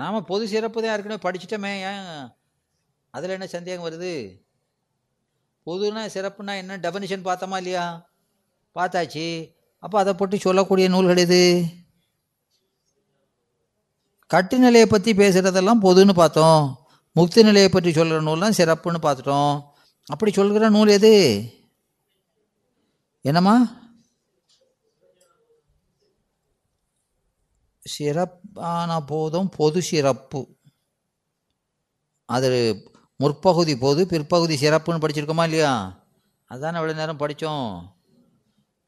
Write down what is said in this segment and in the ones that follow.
நாம் பொது சிறப்பு தான் ஏற்கனவே படிச்சிட்டோமே ஏன்? அதில் என்ன சந்தேகம் வருது? பொதுனா சிறப்புனா என்ன? டெஃபனிஷன் பார்த்தோமா இல்லையா? பார்த்தாச்சு. அப்போ அதை பற்றி சொல்லக்கூடிய நூல்கள் இது கட்டு நிலையை பற்றி பேசுகிறதெல்லாம் பொதுன்னு பார்த்தோம். முக்தி நிலையை பற்றி சொல்கிற நூல்லாம் சிறப்புன்னு பார்த்துட்டோம். அப்படி சொல்கிற நூல் எது? என்னம்மா? சிறப்பான போதும் பொது சிறப்பு. அது முற்பகுதி பொது பிற்பகுதி சிறப்புன்னு படிச்சிருக்கோமா இல்லையா? அதானே எவ்வளோ நேரம் படித்தோம்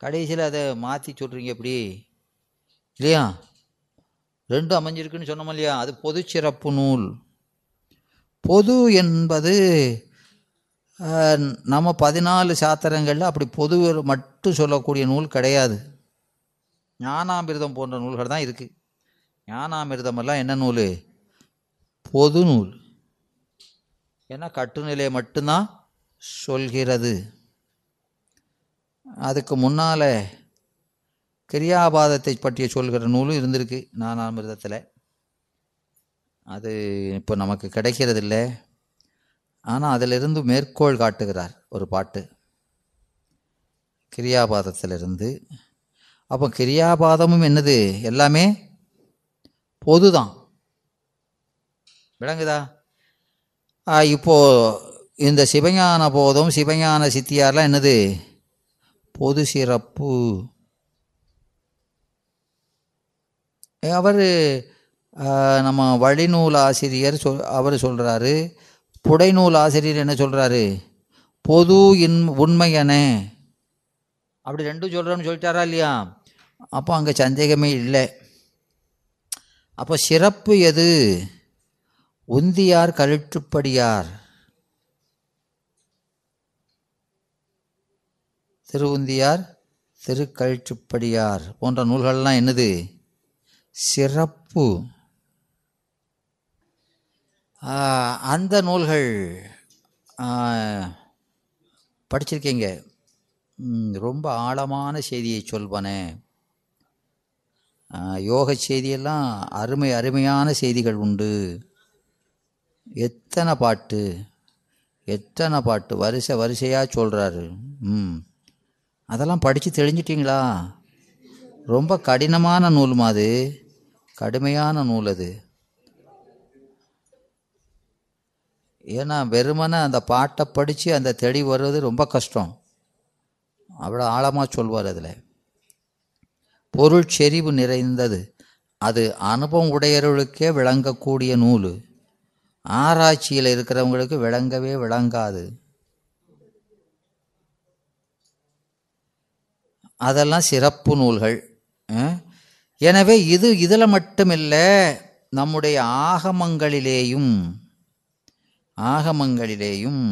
கடைசியில் அதை மாற்றி சொல்கிறீங்க எப்படி இல்லையா? ரெண்டும் அமைஞ்சிருக்குன்னு சொன்னோம் இல்லையா? அது பொது சிறப்பு நூல். பொது என்பது நம்ம பதினாலு சாத்திரங்களில் அப்படி பொது மட்டும் சொல்லக்கூடிய நூல் கிடையாது. ஞானாமிர்தம் போன்ற நூல்கள் தான் இருக்குது ஞானாமிர்தமெல்லாம் என்ன நூல்? பொது நூல். ஏன்னா கட்டுநிலையை மட்டும்தான் சொல்கிறது. அதுக்கு முன்னால் கிரியாபாதத்தை பற்றிய சொல்கிற நூலும் இருந்திருக்கு ஞானாமிர்தத்தில். அது இப்போ நமக்கு கிடைக்கிறதில்ல. ஆனால் அதிலிருந்து மேற்கோள் காட்டுகிறார் ஒரு பாட்டு. கிரியாபாதத்திலிருந்து. அப்போ கிரியாபாதமும் என்னது? எல்லாமே பொது தான் விளங்குதா இப்போது இந்த சிவஞான போதும் சிவஞான சித்தியார்லாம் என்னது? பொது சிறப்பு. அவர் நம்ம வழிநூல் ஆசிரியர் சொல் அவர் சொல்கிறாரு புடைநூல் ஆசிரியர் என்ன சொல்கிறாரு பொது இன் உண்மையன அப்படி ரெண்டும் சொல்கிறோன்னு சொல்லிட்டாரா இல்லையா? அப்போ அங்கே சந்தேகமே இல்லை. அப்போ சிறப்பு எது? உந்தியார் கழுற்றுப்படியார். திருவுந்தியார் திருக்கழுற்றுப்படியார் போன்ற நூல்கள்லாம் என்னது? சிறப்பு. அந்த நூல்கள் படிச்சிருக்கீங்க. ரொம்ப ஆழமான செய்தியை சொல்வனே. யோக செய்தியெல்லாம் அருமை அருமையான செய்திகள் உண்டு. எத்தனை பாட்டு எத்தனை பாட்டு வரிசை வரிசையாக சொல்கிறாரு ம். அதெல்லாம் படித்து தெளிஞ்சிட்டிங்களா? ரொம்ப கடினமான நூலுமா அது? கடுமையான நூல் அது. ஏன்னா வெறுமனே அந்த பாட்டை படித்து அந்த தெளிவு வர்றது ரொம்ப கஷ்டம். அவ்வளோ ஆழமாக சொல்வார் அதில். பொருள் செறிவு நிறைந்தது. அது அனுபவம் உடையவர்களுக்கே விளங்கக்கூடிய நூல். ஆராய்ச்சியில் இருக்கிறவங்களுக்கு விளங்கவே விளங்காது. அதெல்லாம் சிறப்பு நூல்கள். எனவே இது இதில் மட்டுமில்லை நம்முடைய ஆகமங்களிலேயும் ஆகமங்களிலேயும்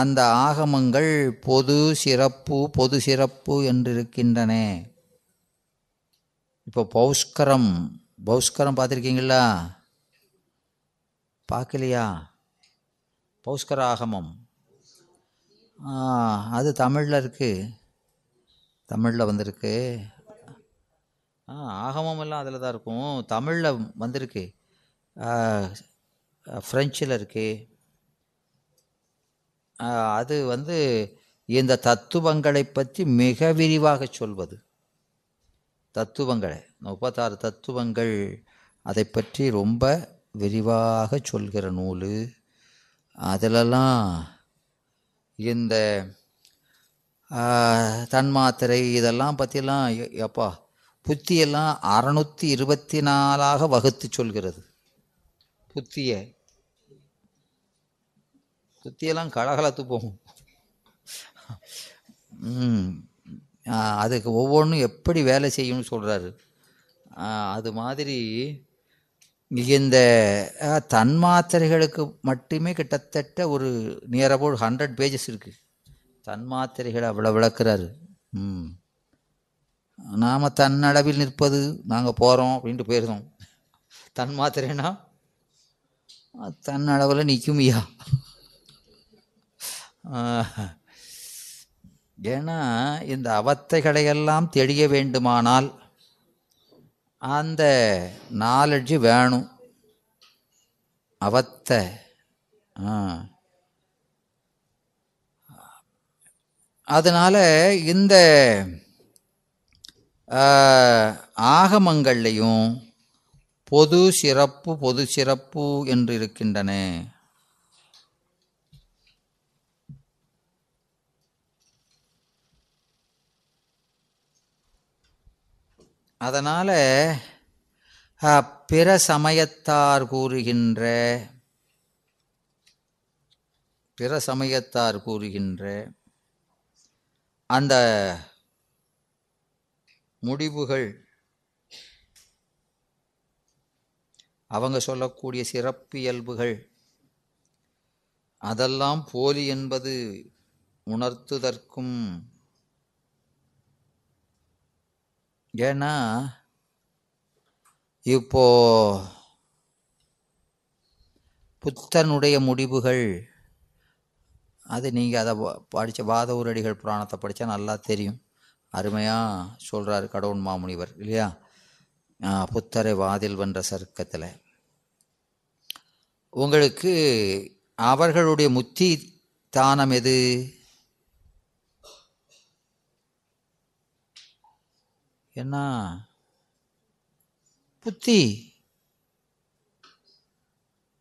அந்த ஆகமங்கள் பொது சிறப்பு பொது சிறப்பு என்றிருக்கின்றன. இப்போ பௌஷ்கரம் பௌஷ்கரம் பார்த்துருக்கீங்களா? பார்க்கலையா? பௌஷ்கர ஆகமம் அது தமிழில் இருக்குது தமிழில் வந்திருக்கு. ஆ ஆகமம் எல்லாம் அதில் தான் இருக்கும். தமிழில் வந்திருக்கு. ஃப்ரெஞ்சில் இருக்குது அது வந்து இந்த தத்துவங்களை பற்றி மிக விரிவாக சொல்வது. தத்துவங்களை முப்பத்தாறு தத்துவங்கள் அதை பற்றி ரொம்ப விரிவாக சொல்கிற நூல். அதிலெல்லாம் இந்த தன்மாத்திரை இதெல்லாம் பற்றிலாம் எ- எப்பா புத்தியெல்லாம் அறநூற்றி இருபத்தி நாலாக வகுத்து சொல்கிறது. புத்தியை. புத்தியெல்லாம் கலகலத்து போகும். அதுக்கு ஒவ்வொன்றும் எப்படி வேலை செய்யும்னு சொல்கிறாரு அது மாதிரி இந்த தன்மாத்திரைகளுக்கு மட்டுமே கிட்டத்தட்ட ஒரு நியரபோல் ஹண்ட்ரட் பேஜஸ் இருக்குது தன்மாத்திரைகளை அவ்வளோ விளக்குறாரு. ம். நாம் தன்னளவில் நிற்பது நாங்கள் போகிறோம் அப்படின்ட்டு போயிருந்தோம். தன்மாத்திரைனா தன்னளவில் நிற்கும் ஐயா ஆஹ். ஏன்னா இந்த அவத்தைகளை எல்லாம் தெளிய வேண்டுமானால் அந்த நாலெட்ஜு வேணும். அவத்தை ஆ. அதனால் இந்த ஆகமங்கள்லேயும் ஆகமங்கள்லையும் பொது சிறப்பு பொது சிறப்பு என்று இருக்கின்றன அதனால் பிற சமயத்தார் கூறுகின்ற பிற சமயத்தார் கூறுகின்ற அந்த முடிவுகள் அவங்க சொல்லக்கூடிய சிறப்பியல்புகள் அதெல்லாம் போலி என்பது உணர்த்துதற்கும் ஏன்னா இப்போ புத்தனுடைய முடிவுகள் அது நீங்கள் அதை படித்த பாதவூரடிகள் புராணத்தை படித்தா நல்லா தெரியும். அருமையாக சொல்கிறார் கடவுள் மாமுனிவர் இல்லையா? புத்தரை வாதில் வென்ற சர்க்கத்தில். உங்களுக்கு அவர்களுடைய முத்தி தானம் எது? என்ன புத்தி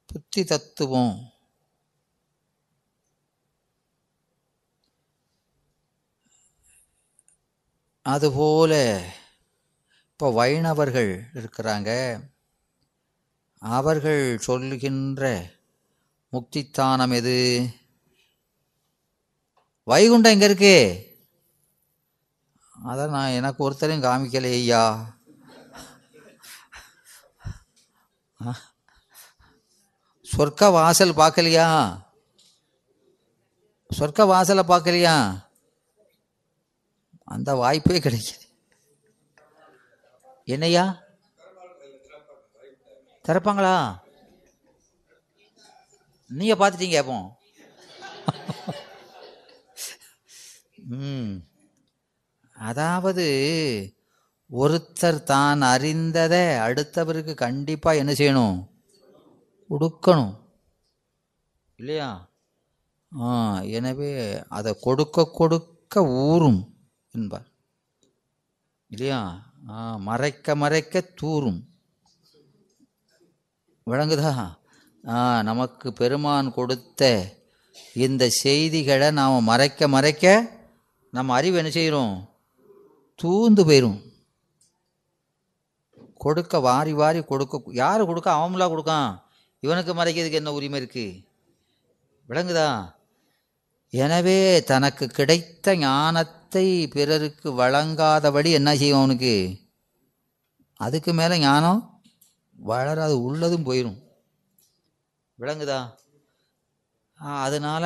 புத்தி தத்துவம். அதுபோல இப்போ வைணவர்கள் இருக்கிறாங்க. அவர்கள் சொல்லுகின்ற முக்தித்தானம் எது? வைகுண்டம் எங்கே இருக்கு? அதை நான் எனக்கு ஒருத்தரையும் காமிக்கலை ஐயா சொர்க்க வாசல் பார்க்கலையா? சொர்க்க வாசலை பார்க்கலையா? அந்த வாய்ப்பே கிடைக்கல. என்னையா? திறப்பாங்களா? நீங்க பார்த்துட்டீங்க அப்போ. ம். அதாவது ஒருத்தர் தான் அறிந்ததை அடுத்தவருக்கு கண்டிப்பாக என்ன செய்யணும்? கொடுக்கணும். இல்லையா? ஆ எனவே அதை கொடுக்க கொடுக்க ஊறும் என்பார். இல்லையா? ஆ மறைக்க மறைக்க தூறும். விளங்குதா? ஆ நமக்கு பெருமான் கொடுத்த இந்த செய்திகளை நாம் மறைக்க மறைக்க நம்ம அறிவு என்ன செய்கிறோம் தூந்து போயிடும் கொடுக்க வாரி வாரி கொடுக்க யார் கொடுக்க? அவங்களா கொடுக்கான். இவனுக்கு மறைக்கிறதுக்கு என்ன உரிமை இருக்குது விளங்குதா? எனவே தனக்கு கிடைத்த ஞானத்தை பிறருக்கு வழங்காதபடி என்ன செய்யும் அவனுக்கு? அதுக்கு மேலே ஞானம் வளராது உள்ளதும் போயிடும் விளங்குதா? ஆ, அதனால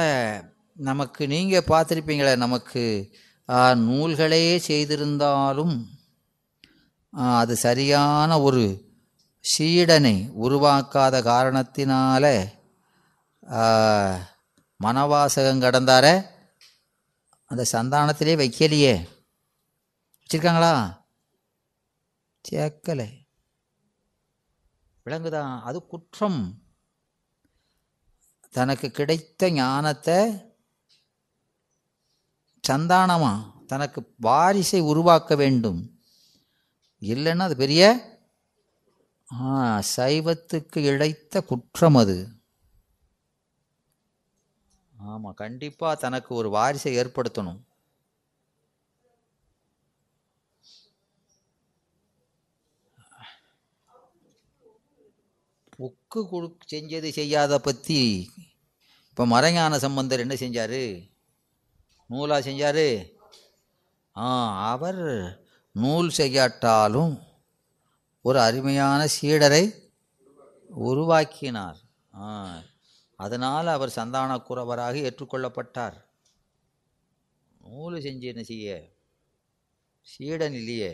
நமக்கு நீங்கள் பார்த்துருப்பீங்களே நமக்கு நூல்களே செய்திருந்தாலும் அது சரியான ஒரு சீடனை உருவாக்காத காரணத்தினால மனவாசகம் கடந்தார அந்த சந்தானத்திலே வைக்கலையே. வச்சிருக்காங்களா? சேர்க்கலை. விளங்குதான் அது குற்றம். தனக்கு கிடைத்த ஞானத்தை சந்தானமா? தனக்கு வாரிசை உருவாக்க வேண்டும். இல்லைன்னா அது பெரிய ஆ, சைவத்துக்கு இழைத்த குற்றம் அது. ஆமாம் கண்டிப்பாக தனக்கு ஒரு வாரிசை ஏற்படுத்தணும். புக்கு கொடு செஞ்சது செய்யாத பற்றி இப்போ மறைஞான சம்பந்தர் என்ன செஞ்சார்? நூலா செஞ்சார்? ஆ அவர் நூல் செய்யாட்டாலும் ஒரு அருமையான சீடரை உருவாக்கினார். ஆ அதனால் அவர் சந்தானக்குறவராக ஏற்றுக்கொள்ளப்பட்டார். நூல் செஞ்சு என்ன செய்ய? சீடன் இல்லையே.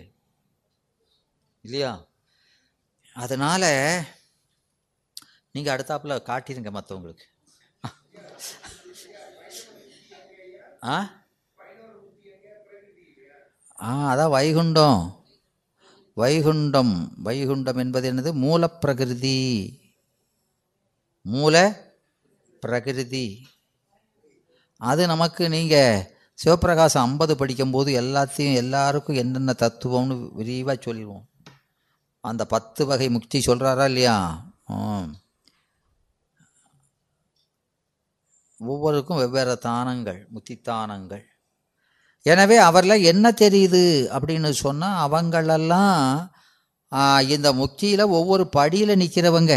இல்லையா? அதனால் நீங்கள் அடுத்தாப்பில் காட்டிருங்க மற்றவங்களுக்கு ஆ? ஆ அதான் வைகுண்டம். வைகுண்டம். வைகுண்டம் என்பது என்னது? மூலப்பிரகிருதி. மூல பிரகிருதி அது நமக்கு நீங்கள் சிவபிரகாசம் ஐம்பது படிக்கும்போது எல்லாத்தையும் எல்லாருக்கும் என்னென்ன தத்துவம்னு விரிவாக சொல்லுவோம். அந்த பத்து வகை முக்தி சொல்கிறாரா இல்லையா? ஒவ்வொருக்கும் வெவ்வேறு தானங்கள் முத்தித்தானங்கள். எனவே அவரில் என்ன தெரியுது அப்படின்னு சொன்னால் அவங்களெல்லாம் இந்த முக்தியில் ஒவ்வொரு படியில் நிற்கிறவங்க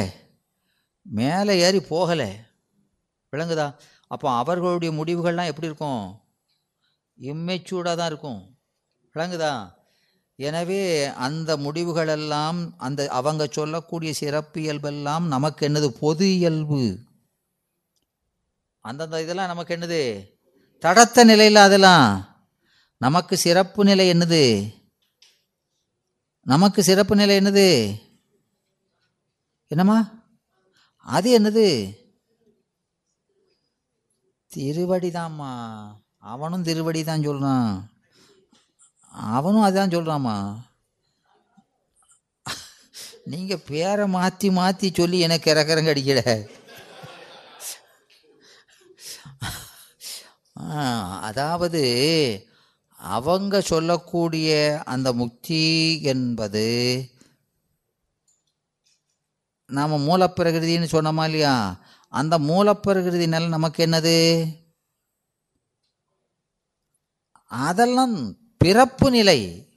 மேலே ஏறி போகலை. விளங்குதா? அப்போ அவர்களுடைய முடிவுகள்லாம் எப்படி இருக்கும்? இம்மெச்சூர்டாக தான் இருக்கும். விளங்குதா? எனவே அந்த முடிவுகளெல்லாம் அந்த அவங்க சொல்லக்கூடிய சிறப்பு இயல்பெல்லாம் நமக்கு என்னது பொது இயல்பு. அந்தந்த இதெல்லாம் நமக்கு என்னது? தடத்த நிலையில் அதெல்லாம். நமக்கு சிறப்பு நிலை என்னது? நமக்கு சிறப்பு நிலை என்னது? என்னம்மா? அது என்னது? திருவடிதாம்மா. அவனும் திருவடி தான் சொல்கிறான் அவனும் அதான் சொல்கிறாம்மா நீங்கள் பேரை மாற்றி மாற்றி சொல்லி எனக்கு இறக்கிறங்க அடிக்கல அதாவது அவங்க சொல்லக்கூடிய அந்த முக்தி என்பது நாம் மூலப்பிரகிருதின்னு சொன்னோமா இல்லையா? அந்த மூலப்பிரகிருதினால நமக்கு என்னது? அதெல்லாம் பிறப்பு நிலை.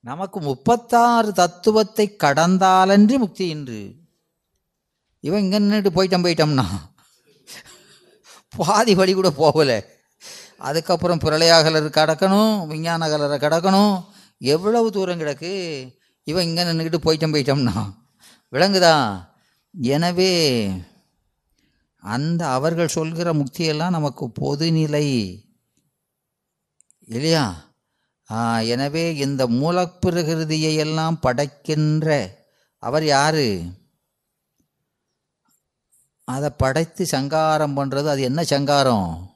நமக்கு முப்பத்தாறு தத்துவத்தை கடந்தாலன்றி முக்தி இன்று. இவன் இங்கே நின்றுட்டு போயிட்டோம் போயிட்டோம்னா பாதி வழி கூட போகலை. அதுக்கப்புறம் பிரளயாகலர் கடக்கணும் விஞ்ஞான கலரை கடக்கணும். எவ்வளவு தூரம் கிடக்கு? இவன் இங்கே நின்றுக்கிட்டு போயிட்டோம் போயிட்டோம்னா. விளங்குதா எனவே அந்த அவர்கள் சொல்கிற முக்தியெல்லாம் நமக்கு பொதுநிலை. இல்லையா? எனவே இந்த மூலப்பிரகிருதியை எல்லாம் படைக்கின்ற அவர் யாரு? அதை படைத்து சங்காரம் பண்ணுறது அது என்ன சங்காரம்?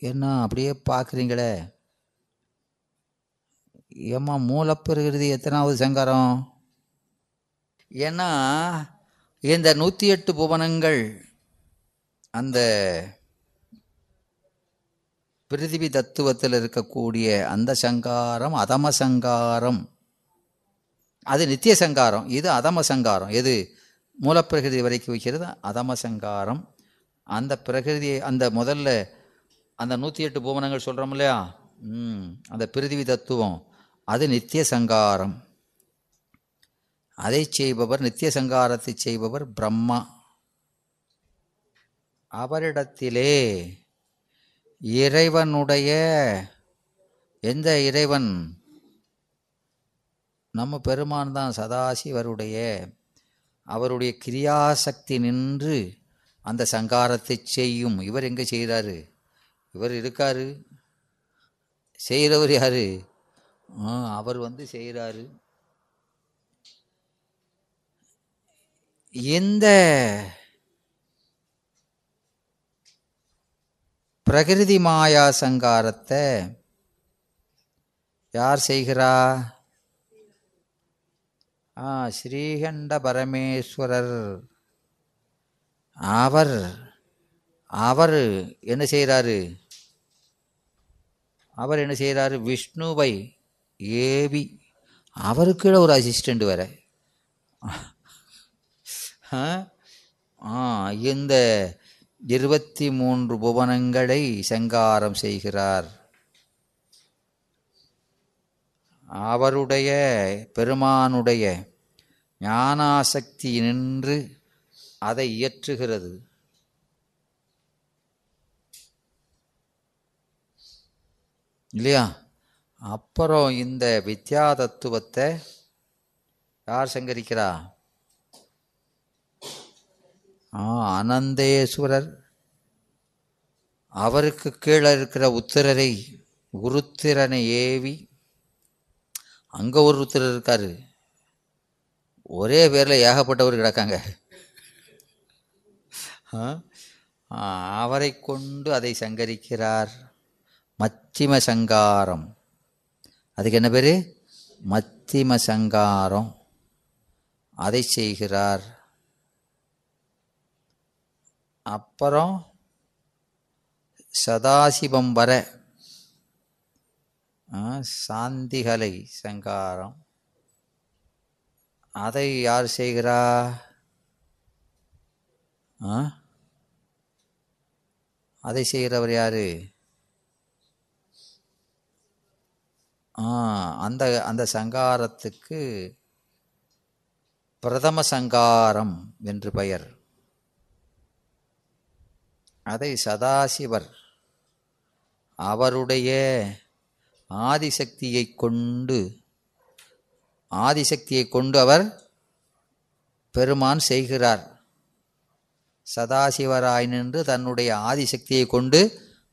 என்ன அப்படியே பார்க்குறீங்களே. ஏம்மா மூலப்பிரகிருதி எத்தனாவது சங்காரம்? ஏன்னா இந்த நூற்றி எட்டு புவனங்கள் அந்த பிரிதிவி தத்துவத்தில் இருக்கக்கூடிய அந்த சங்காரம் அதம சங்காரம். அது நித்திய சங்காரம் இது அதம சங்காரம் எது? மூலப்பிரகிருதி வரைக்கும் வைக்கிறது அதம சங்காரம் அந்த பிரகிருதியை அந்த முதல்ல அந்த நூற்றி எட்டு புவனங்கள் சொல்கிறோம் இல்லையா? ம் அந்த பிரிதிவி தத்துவம். அது நித்திய சங்காரம் அதை செய்பவர் நித்திய சங்காரத்தை செய்பவர் பிரம்மா. அவரிடத்திலே இறைவனுடைய எந்த இறைவன்? நம்ம பெருமான் தான் சதாசிவருடைய அவருடைய கிரியாசக்தி நின்று அந்த சங்காரத்தை செய்யும். இவர் எங்கே செய்கிறாரு இவர் இருக்காரு. செய்கிறவர் யாரு? அவர் வந்து செய்கிறாரு எந்த பிரகிருதி மாயா சங்காரத்தை யார் செய்கிறா? ஆ ஸ்ரீகண்ட பரமேஸ்வரர். அவர் அவர் என்ன செய்கிறாரு அவர் என்ன செய்கிறாரு விஷ்ணுவை ஏவி அவருக்கு ஒரு அசிஸ்டண்ட் வர ஆ? ஆ, இந்த இருபத்தி மூன்று புவனங்களை சங்காரம் செய்கிறார். அவருடைய பெருமானுடைய ஞானாசக்தி நின்று அதை இயற்றுகிறது. இல்லையா? அப்புறம் இந்த வித்யா தத்துவத்தை யார் சங்கரிக்கிறா? ஆ அனந்தேஸ்வரர். அவருக்கு கீழே இருக்கிற உத்திரரை உருத்திரனை ஏவி அங்கே ஒரு இருக்கார். ஒரே பேரில் ஏகப்பட்டவர் கிடக்காங்க. ஆ? அவரை கொண்டு அதை சங்கரிக்கிறார் மத்திம சங்காரம். அதுக்கு என்ன பேர்? மத்திம சங்காரம். அதை செய்கிறார். அப்புறம் சதாசிவம் வர சாந்திகலை சங்காரம். அதை யார் செய்கிறா? ஆ? அதை செய்கிறவர் யாரு? அந்த அந்த சங்காரத்துக்கு பிரதம சங்காரம் என்று பெயர். அதை சதாசிவர் அவருடைய ஆதிசக்தியை கொண்டு ஆதிசக்தியை கொண்டு அவர் பெருமான் செய்கிறார். சதாசிவராய் நின்று தன்னுடைய ஆதிசக்தியை கொண்டு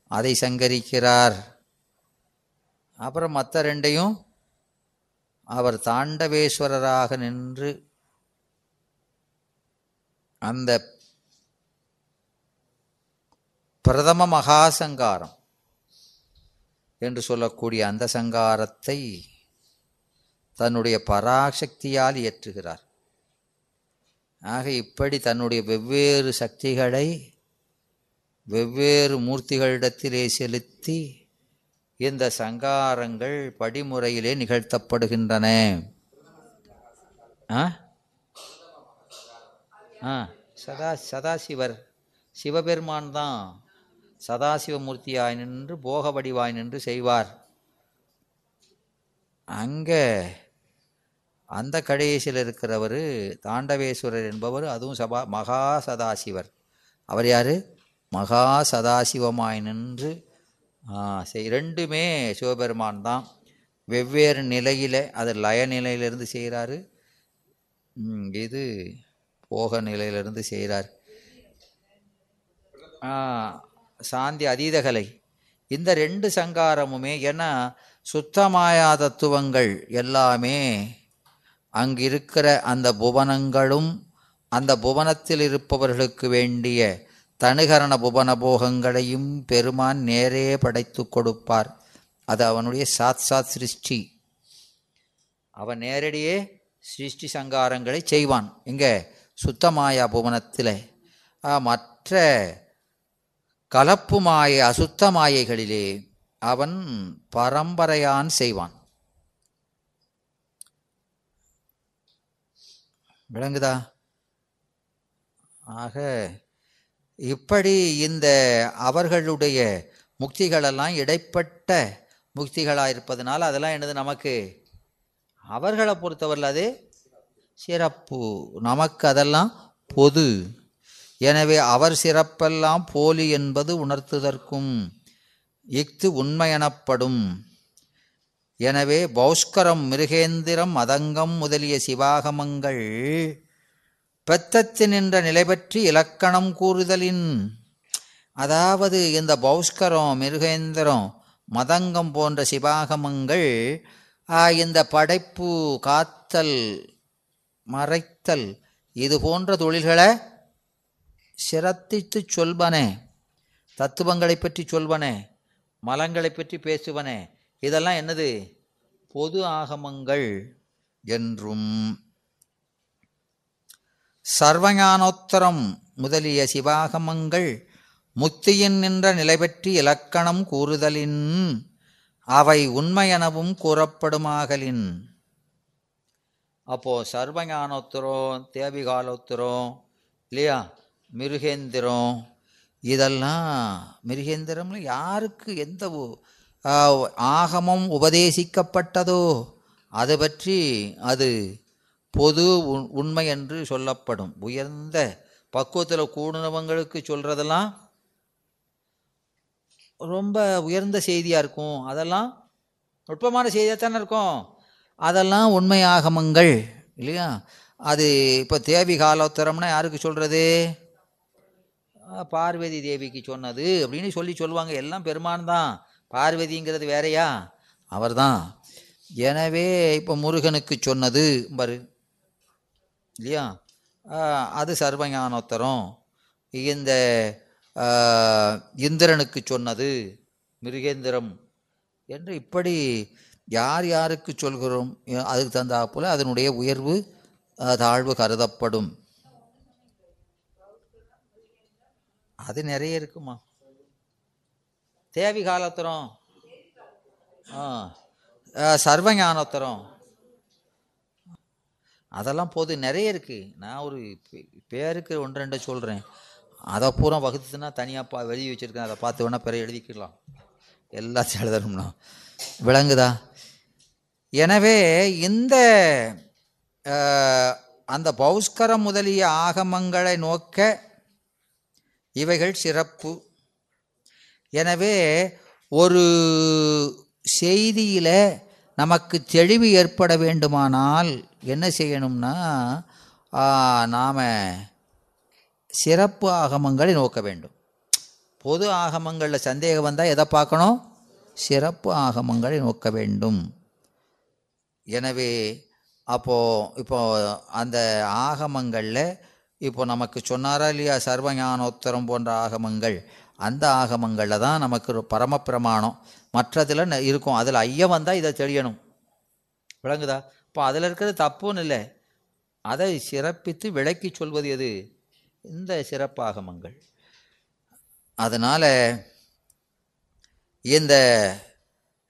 அதை சங்கரிக்கிறார். அப்புறம் மற்ற ரெண்டையும் அவர் தாண்டவேஸ்வரராக நின்று அந்த பிரதம மகாசங்காரம் என்று சொல்லக்கூடிய அந்த சங்காரத்தை தன்னுடைய பராசக்தியால் இயற்றுகிறார். ஆக இப்படி தன்னுடைய வெவ்வேறு சக்திகளை வெவ்வேறு மூர்த்திகளிடத்திலே செலுத்தி இந்த சங்காரங்கள் படிமுறையிலே நிகழ்த்தப்படுகின்றன. ஆ? ஆ. சதா சதாசிவர் சிவபெருமான் தான். சதாசிவமூர்த்தியாய் நின்று போக வடிவாய் நின்று செய்வார். அங்கே அந்த கடைசியில் இருக்கிறவர் தாண்டவேஸ்வரர் என்பவர் அதுவும் சபா மகா சதாசிவர். அவர் யார்? மகா சதாசிவமாய் நின்று செய் ரெண்டுமே சிவபெருமான் தான். வெவ்வேறு நிலையில் அது லய நிலையிலிருந்து செய்கிறாரு இது போக நிலையிலிருந்து செய்கிறார் சாந்தி அதீதகலை. இந்த ரெண்டு சங்காரமுமே ஏன்னா சுத்தமாயா தத்துவங்கள் எல்லாமே அங்கிருக்கிற அந்த புவனங்களும் அந்த புவனத்தில் இருப்பவர்களுக்கு வேண்டிய தனுகரண புவன போகங்களையும் பெருமான் நேரே படைத்து கொடுப்பார். அது அவனுடைய சாத் சாத் சிருஷ்டி. அவன் நேரடியே சிருஷ்டி சங்காரங்களை செய்வான். இங்கே சுத்தமாயா புவனத்தில். மற்ற கலப்பு மாய அசுத்த மாயைகளிலே அவன் பரம்பரையான் செய்வான். விளங்குதா? ஆக இப்படி இந்த அவர்களுடைய முக்திகளெல்லாம் இடைப்பட்ட முக்திகளாக இருப்பதனால் அதெல்லாம் என்னது நமக்கு? அவர்களை பொறுத்தவரையில் அது சிறப்பு. நமக்கு அதெல்லாம் பொது. எனவே அவர் சிறப்பெல்லாம் போலி என்பது உணர்த்துதற்கும் இஃது உண்மை எனப்படும் எனவே பௌஷ்கரம் மிருகேந்திரம் மதங்கம் முதலிய சிவாகமங்கள் பெத்தத்து நின்ற நிலை பற்றி இலக்கணம் கூறுதலின். அதாவது இந்த பௌஷ்கரம் மிருகேந்திரம் மதங்கம் போன்ற சிவாகமங்கள் ஆ, இந்த படைப்பு காத்தல் மறைத்தல் இது போன்ற தொழில்களை சிரத்தித்து சொல்வனே தத்துவங்களை பற்றி சொல்வனே மலங்களை பற்றி பேசுவனே இதெல்லாம் என்னது? பொது ஆகமங்கள் என்றும். சர்வஞானோத்தரம் முதலிய சிவாகமங்கள் முத்தியின் நின்ற நிலை பற்றி இலக்கணம் கூறுதலின் அவை உண்மையெனவும் கூறப்படுமாகலின். அப்போ சர்வஞானோத்தரம் தேவிகாலோத்தரம் இல்லையா? மிருகேந்திரம். இதெல்லாம் மிருகேந்திரம்ல யாருக்கு எந்த ஆகமம் உபதேசிக்கப்பட்டதோ அது பற்றி அது பொது உண்- உண்மை என்று சொல்லப்படும். உயர்ந்த பக்குவத்தில் கூடுனவங்களுக்கு சொல்கிறதெல்லாம் ரொம்ப உயர்ந்த செய்தியாக இருக்கும். அதெல்லாம் நுட்பமான செய்தியாக தானே இருக்கும். அதெல்லாம் உண்மை ஆகமங்கள் இல்லையா? அது இப்போ தேவி காலோத்தரம்னா யாருக்கு சொல்கிறது பார்வதி தேவிக்கு சொன்னது அப்படின்னு சொல்லி சொல்லுவாங்க. எல்லாம் பெருமான் தான் பார்வதிங்கிறது வேறையா? அவர்தான். எனவே இப்போ முருகனுக்கு சொன்னது பாரு. இல்லையா? அது சர்வஞானோத்தரம். இந்த இந்திரனுக்கு சொன்னது மிருகேந்திரம். என்று இப்படி யார் யாருக்கு சொல்கிறோம்? அதுக்கு தந்தாப்புல அதனுடைய உயர்வு தாழ்வு கருதப்படும். அது நிறைய இருக்குமா? தேவி காலோத்தரம் ஆ சர்வஞானோத்தரம். அதெல்லாம் போது நிறைய இருக்குது நான் ஒரு பேருக்கு ஒன்று ரெண்டு சொல்கிறேன் அதை பூரா வகுத்துனா தனியாக பா வெளியே வச்சுருக்கேன். அதை பார்த்து வேணால் பிறகு எழுதிக்கலாம். எல்லாத்தையும் எழுதணும்னா விளங்குதா? எனவே இந்த அந்த பௌஸ்கரம் முதலிய ஆகமங்களை நோக்க இவைகள் சிறப்பு. எனவே ஒரு செய்தியில் நமக்கு தெளிவு ஏற்பட வேண்டுமானால் என்ன செய்யணும்னா நாம் சிறப்பு ஆகமங்களை நோக்க வேண்டும். பொது ஆகமங்களில் சந்தேகம் வந்தால் எதை பார்க்கணும்? சிறப்பு ஆகமங்களை நோக்க வேண்டும். எனவே அப்போது இப்போ அந்த ஆகமங்களில் இப்போ நமக்கு சொன்னாரா இல்லையா? சர்வஞானோத்தரம் போன்ற ஆகமங்கள். அந்த ஆகமங்களில் தான் நமக்கு பரம பரமப்பிரமாணம். மற்றதில் இருக்கும். அதில் ஐயம் வந்தால் இதை தெரியணும் விளங்குதா? இப்போ அதில் இருக்கிறது தப்புன்னு இல்லை. அதை சிறப்பித்து விளக்கி சொல்வது எது? இந்த சிறப்பாகமங்கள். அதனால் இந்த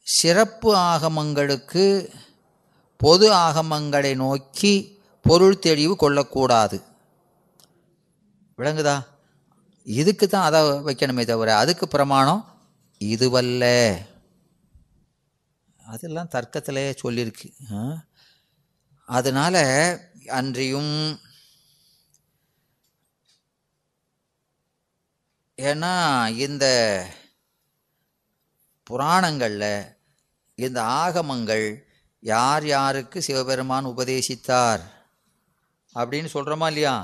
சிறப்பு ஆகமங்களுக்கு பொது ஆகமங்களை நோக்கி பொருள் தெளிவு கொள்ளக்கூடாது. விளங்குதா? இதுக்கு தான் அதை வைக்கணுமே தவிர அதுக்கு பிரமாணம் இதுவல்ல. அதெல்லாம் தர்க்கத்திலே சொல்லியிருக்கு ஆ? அதனால அன்றியும் ஏன்னா இந்த புராணங்களில் இந்த ஆகமங்கள் யார் யாருக்கு சிவபெருமான் உபதேசித்தார் அப்படின்னு சொல்கிறோமா இல்லையா?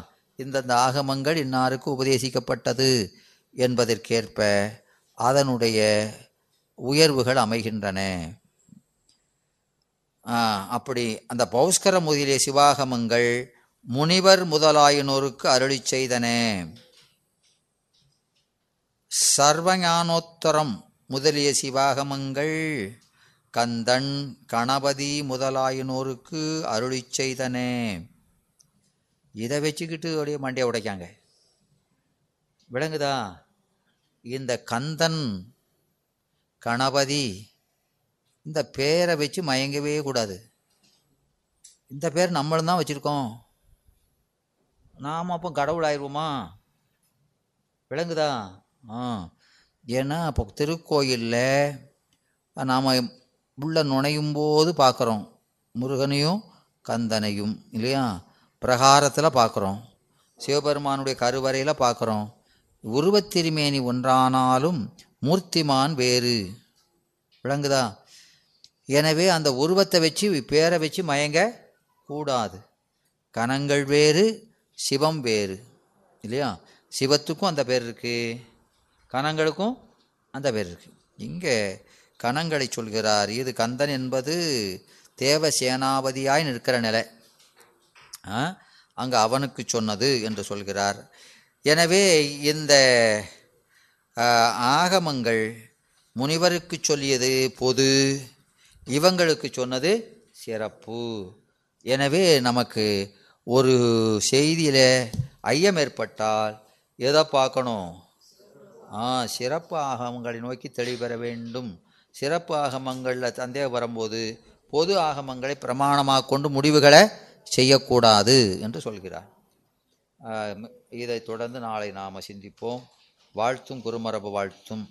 இந்தந்த ஆகமங்கள் இன்னாருக்கு உபதேசிக்கப்பட்டது என்பதற்கேற்ப அதனுடைய உயர்வுகள் அமைகின்றன. அப்படி அந்த பௌஸ்கர முதலிய சிவாகமங்கள் முனிவர் முதலாயினோருக்கு அருளி செய்தன. சர்வஞானோத்தரம் முதலிய சிவாகமங்கள் கந்தன் கணபதி முதலாயினோருக்கு அருளிச் செய்தனே. இதை வச்சுக்கிட்டு அப்படியே மண்டையை உடைக்காங்க. விளங்குதா? இந்த கந்தன் கணபதி இந்த பேரை வச்சு மயங்கவே கூடாது. இந்த பேர் நம்மளும் தான் வச்சுருக்கோம். நாம் அப்போ கடவுள் ஆயிடுவோமா? விளங்குதா? ஆ. ஏன்னா இப்போ திருக்கோயிலில் நாம் உள்ள நுழையும் போது பார்க்குறோம். முருகனையும் கந்தனையும் இல்லையா? பிரகாரத்தில் பார்க்குறோம் சிவபெருமானுடைய கருவறையில் பார்க்குறோம் உருவத்திருமேனி ஒன்றானாலும் மூர்த்திமான் வேறு. விளங்குதா? எனவே அந்த உருவத்தை வச்சு பேரை வச்சு மயங்க கூடாது. கணங்கள் வேறு சிவம் வேறு. இல்லையா? சிவத்துக்கும் அந்த பேர் இருக்குது கணங்களுக்கும் அந்த பேர் இருக்குது இங்கே கணங்களை சொல்கிறார். இது கந்தன் என்பது தேவ சேனாபதியாய் நிற்கிற நிலை. அங்கே அவனுக்கு சொன்னது என்று சொல்கிறார். எனவே இந்த ஆகமங்கள் முனிவருக்கு சொல்லியது பொது இவங்களுக்கு சொன்னது சிறப்பு. எனவே நமக்கு ஒரு செய்தியில் ஐயம் ஏற்பட்டால் எதை பார்க்கணும்? ஆ சிறப்பு ஆகமங்களை நோக்கி தெளிவு வேண்டும். சிறப்பு ஆகமங்களில் சந்தேகம் வரும்போது பொது ஆகமங்களை பிரமாணமாக கொண்டு முடிவுகளை செய்யக்கூடாது என்று சொல்கிறார். இதை இதைத் தொடர்ந்து நாளை நாம் சிந்திப்போம். வாழ்த்தும் குருமரபு வாழ்த்தும்.